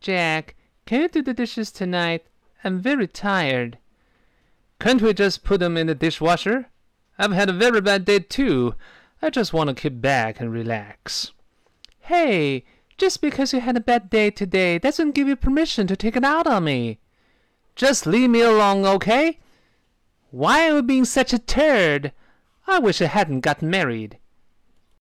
Jack, can you do the dishes tonight? I'm very tired." "Can't we just put them in the dishwasher? I've had a very bad day, too. I just want to keep back and relax." "Hey, just because you had a bad day today doesn't give you permission to take it out on me." "Just leave me alone, okay? Why are you being such a turd? I wish I hadn't got married.